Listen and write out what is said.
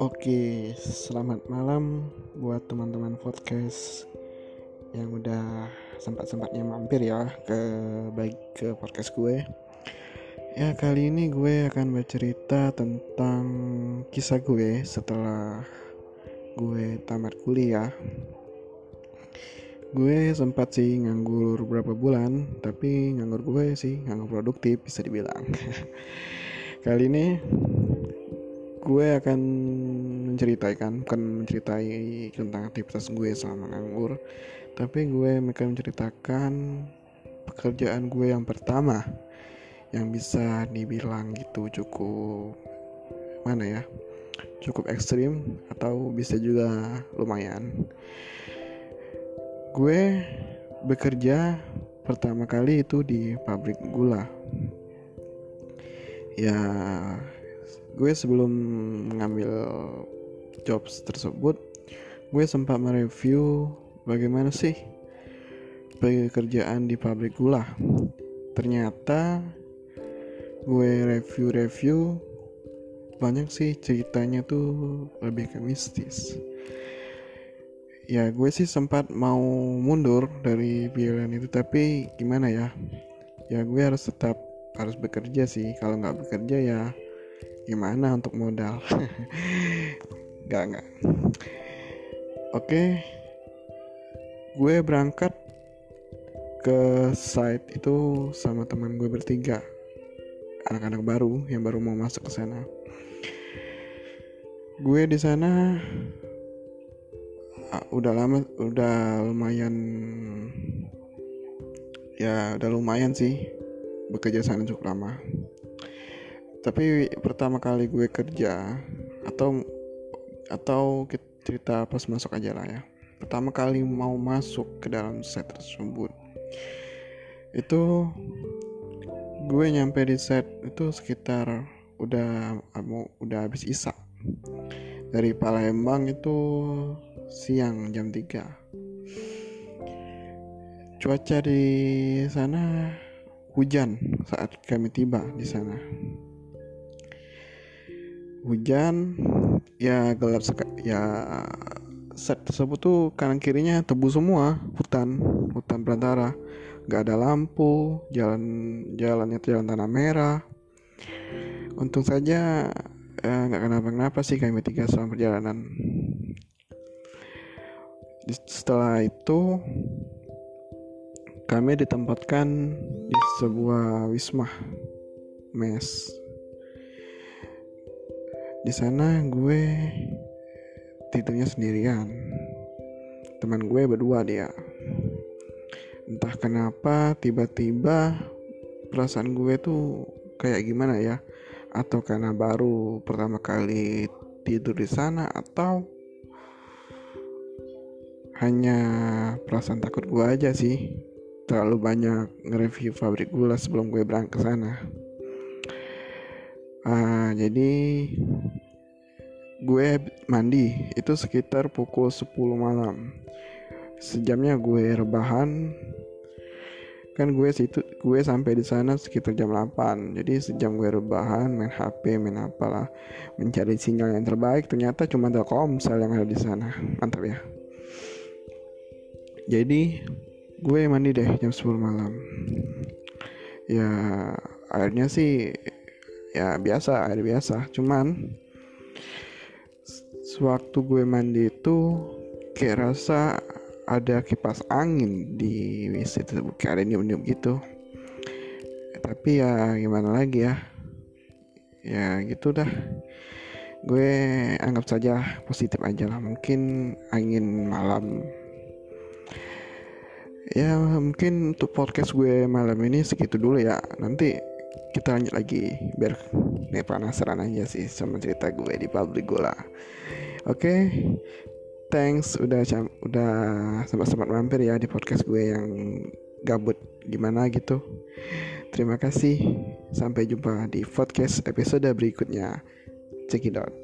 Oke, selamat malam buat teman-teman podcast yang udah sempat-sempatnya mampir ya ke baik ke podcast gue. Ya, kali ini gue akan bercerita tentang kisah gue setelah gue tamat kuliah. Gue sempat sih nganggur beberapa bulan, tapi nganggur gue sih nganggur produktif bisa dibilang. kali ini gue akan menceritakan bukan menceritai tentang aktivitas gue selama nganggur tapi gue akan menceritakan pekerjaan gue yang pertama yang bisa dibilang gitu cukup mana ya cukup ekstrim atau bisa juga lumayan. Gue bekerja pertama kali itu di pabrik gula. Ya gue sebelum mengambil jobs tersebut gue sempat mereview bagaimana sih pekerjaan di pabrik gula. Ternyata gue review-review banyak sih ceritanya tuh lebih ke mistis. Ya gue sih sempat mau mundur dari pilihan itu tapi gimana ya? Ya gue harus tetap harus bekerja sih. Kalau nggak bekerja ya gimana untuk modal? Nggak nggak. Oke. Gue berangkat ke site itu sama teman gue bertiga. Anak-anak baru yang baru mau masuk ke sana. Gue di sana uh, udah lama udah lumayan ya udah lumayan sih bekerja sana cukup lama tapi pertama kali gue kerja atau atau cerita pas masuk aja lah ya. Pertama kali mau masuk ke dalam set tersebut itu gue nyampe di set itu sekitar udah mau udah habis isak dari Palembang itu siang jam 3 cuaca di sana hujan saat kami tiba di sana hujan ya gelap ya set tersebut tuh kanan kirinya tebu semua hutan hutan belantara nggak ada lampu jalan jalannya jalan tanah merah. Untung saja eh, nggak eh, kenapa-kenapa sih kami tiga selama perjalanan. Setelah itu kami ditempatkan di sebuah wisma mes di sana gue tidurnya sendirian. Teman gue berdua dia. Entah kenapa tiba-tiba perasaan gue tuh kayak gimana ya? Atau karena baru pertama kali tidur di sana atau hanya perasaan takut gue aja sih. Terlalu banyak nge-review pabrik gula sebelum gue berangkat ke sana uh, jadi gue mandi itu sekitar pukul 10 malam. Sejamnya gue rebahan. Kan gue situ gue sampai di sana sekitar jam 8 jadi sejam gue rebahan main HP main apalah mencari sinyal yang terbaik. Ternyata cuma Telkomsel yang ada di sana. Mantap ya. Jadi gue mandi deh jam 10 malam. Ya airnya sih ya biasa air biasa. Cuman sewaktu gue mandi itu kayak rasa ada kipas angin di WC tersebut. Kayak ada nyium-nyium gitu. Tapi ya gimana lagi ya? Ya gitu dah. Gue anggap saja positif aja lah. Mungkin angin malam. Ya mungkin untuk podcast gue malam ini segitu dulu ya. Nanti kita lanjut lagi biar nih penasaran aja sih sama cerita gue di pabrik gula. Oke okay? thanks udah udah sempat-sempat mampir ya di podcast gue yang gabut gimana gitu. Terima kasih sampai jumpa di podcast episode berikutnya. Check it out